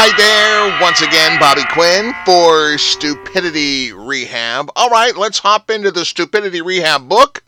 Hi there, once again, Bobby Quinn for Stupidity Rehab. All right, let's hop into the Stupidity Rehab book.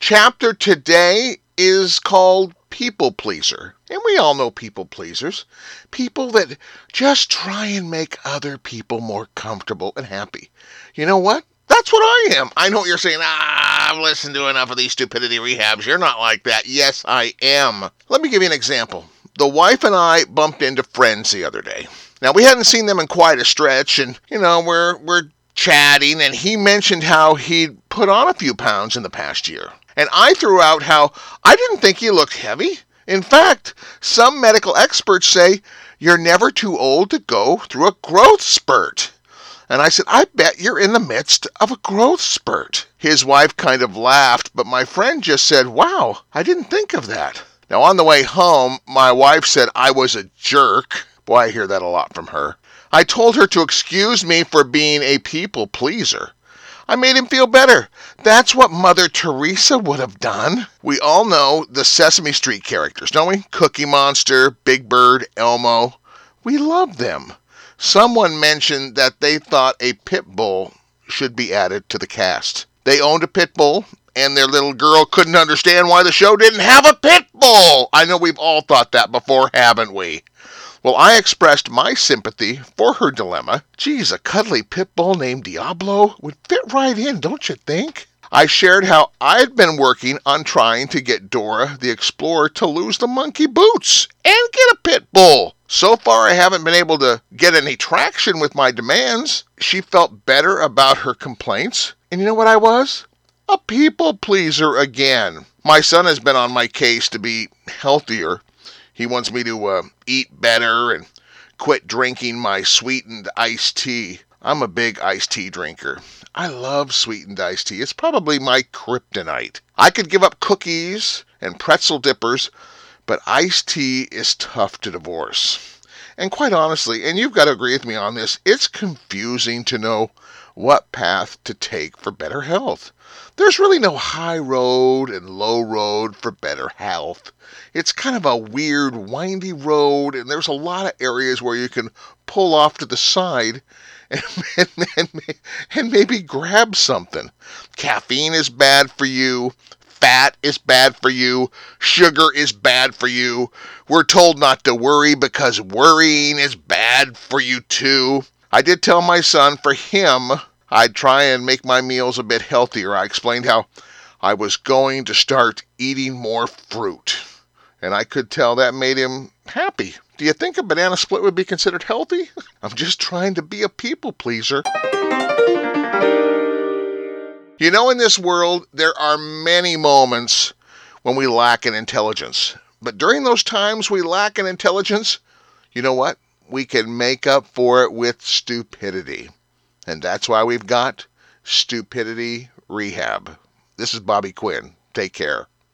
Chapter today is called People Pleaser. And we all know people pleasers. People that just try and make other people more comfortable and happy. You know what? That's what I am. I know what you're saying. Ah, I've listened to enough of these stupidity rehabs. You're not like that. Yes, I am. Let me give you an example the wife and I bumped into friends the other day. Now we hadn't seen them in quite a stretch, and you know we're we're chatting, and he mentioned how he'd put on a few pounds in the past year, and I threw out how I didn't think he looked heavy. In fact, some medical experts say you're never too old to go through a growth spurt. And I said, I bet you're in the midst of a growth spurt. His wife kind of laughed, but my friend just said, Wow, I didn't think of that. Now, on the way home, my wife said I was a jerk. Boy, I hear that a lot from her. I told her to excuse me for being a people pleaser. I made him feel better. That's what Mother Teresa would have done. We all know the Sesame Street characters, don't we? Cookie Monster, Big Bird, Elmo. We love them. Someone mentioned that they thought a pit bull should be added to the cast. They owned a pit bull and their little girl couldn't understand why the show didn't have a pit bull. I know we've all thought that before, haven't we? Well, I expressed my sympathy for her dilemma. Geez, a cuddly pit bull named Diablo would fit right in, don't you think? I shared how I'd been working on trying to get Dora the Explorer to lose the monkey boots and get a pit bull. So far, I haven't been able to get any traction with my demands. She felt better about her complaints. And you know what I was? A people pleaser again. My son has been on my case to be healthier. He wants me to uh, eat better and quit drinking my sweetened iced tea. I'm a big iced tea drinker. I love sweetened iced tea. It's probably my kryptonite. I could give up cookies and pretzel dippers, but iced tea is tough to divorce. And quite honestly, and you've got to agree with me on this, it's confusing to know what path to take for better health. There's really no high road and low road for better health. It's kind of a weird, windy road, and there's a lot of areas where you can pull off to the side and, and, and, and maybe grab something. Caffeine is bad for you. Fat is bad for you. Sugar is bad for you. We're told not to worry because worrying is bad for you too. I did tell my son for him I'd try and make my meals a bit healthier. I explained how I was going to start eating more fruit. And I could tell that made him happy. Do you think a banana split would be considered healthy? I'm just trying to be a people pleaser. You know, in this world, there are many moments when we lack in intelligence. But during those times we lack in intelligence, you know what? We can make up for it with stupidity. And that's why we've got Stupidity Rehab. This is Bobby Quinn. Take care.